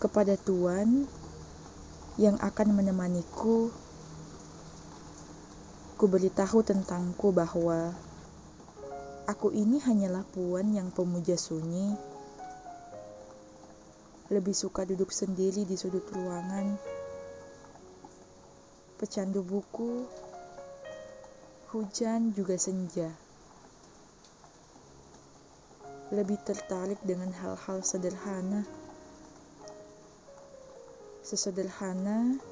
kepada Tuan yang akan menemaniku, ku beritahu tentangku bahwa aku ini hanyalah puan yang pemuja sunyi, lebih suka duduk sendiri di sudut ruangan, pecandu buku, hujan juga senja. Lebih tertarik dengan hal-hal sederhana Sesederhana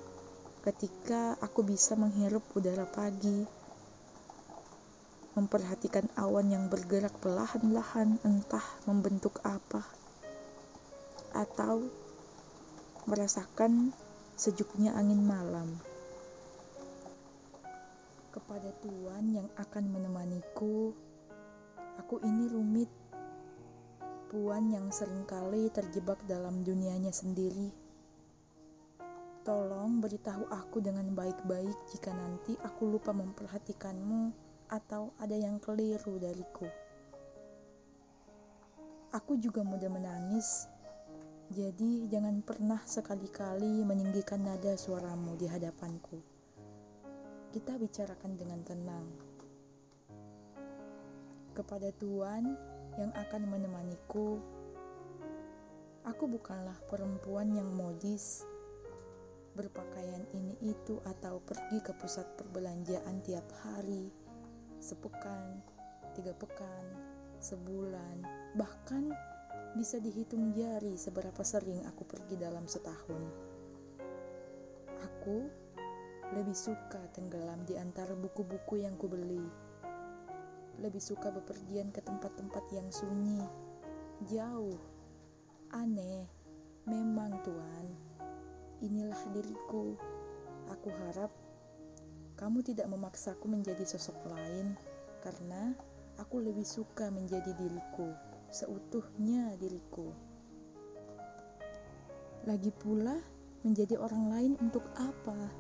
ketika aku bisa menghirup udara pagi, memperhatikan awan yang bergerak perlahan-lahan entah membentuk apa, atau merasakan sejuknya angin malam. Kepada Tuhan yang akan menemaniku, aku ini rumit, puan yang sering kali terjebak dalam dunianya sendiri. Tolong beritahu aku dengan baik-baik jika nanti aku lupa memperhatikanmu atau ada yang keliru dariku. Aku juga mudah menangis, jadi jangan pernah sekali-kali meninggikan nada suaramu di hadapanku. Kita bicarakan dengan tenang. Kepada Tuhan yang akan menemaniku, aku bukanlah perempuan yang modis berpakaian ini itu atau pergi ke pusat perbelanjaan tiap hari, sepekan, tiga pekan, sebulan, bahkan bisa dihitung jari seberapa sering aku pergi dalam setahun. Aku lebih suka tenggelam di antara buku-buku yang kubeli. Lebih suka bepergian ke tempat-tempat yang sunyi, jauh, aneh, diriku. Aku harap kamu tidak memaksaku menjadi sosok lain karena aku lebih suka menjadi diriku, seutuhnya diriku. Lagi pula, menjadi orang lain untuk apa?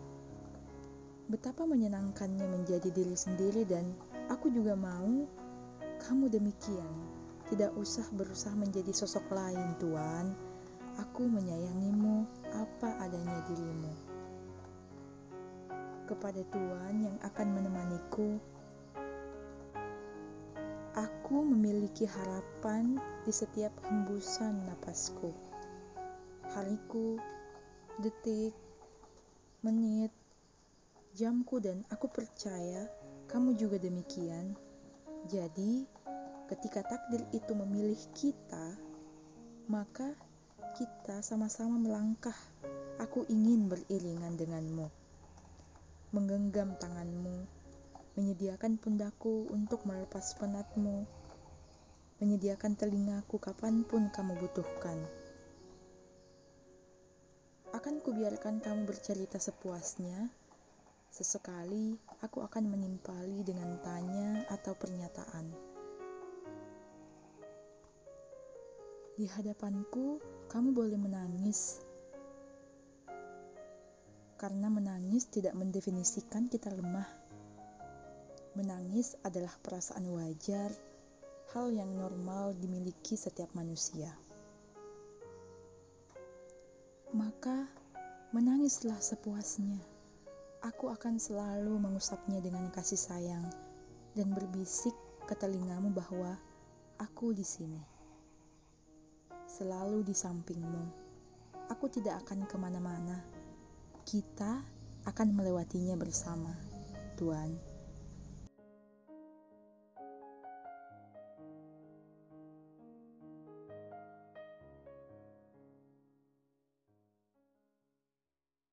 Betapa menyenangkannya menjadi diri sendiri dan aku juga mau kamu demikian. Tidak usah berusaha menjadi sosok lain, Tuan. Aku menyayangimu apa adanya. Kepada Tuhan yang akan menemaniku, aku memiliki harapan di setiap hembusan napasku. Hariku, detik, menit, jamku dan aku percaya kamu juga demikian. Jadi, ketika takdir itu memilih kita, maka kita sama-sama melangkah. Aku ingin beriringan denganmu, menggenggam tanganmu, menyediakan pundakku untuk melepas penatmu, menyediakan telingaku kapan pun kamu butuhkan. Akan kubiarkan kamu bercerita sepuasnya. Sesekali aku akan menimpali dengan tanya atau pernyataan. Di hadapanku, kamu boleh menangis. Karena menangis tidak mendefinisikan kita lemah. Menangis adalah perasaan wajar, hal yang normal dimiliki setiap manusia. Maka, menangislah sepuasnya. Aku akan selalu mengusapnya dengan kasih sayang dan berbisik ke telingamu bahwa aku di sini selalu di sampingmu. Aku tidak akan ke mana-mana. Kita akan melewatinya bersama, Tuhan.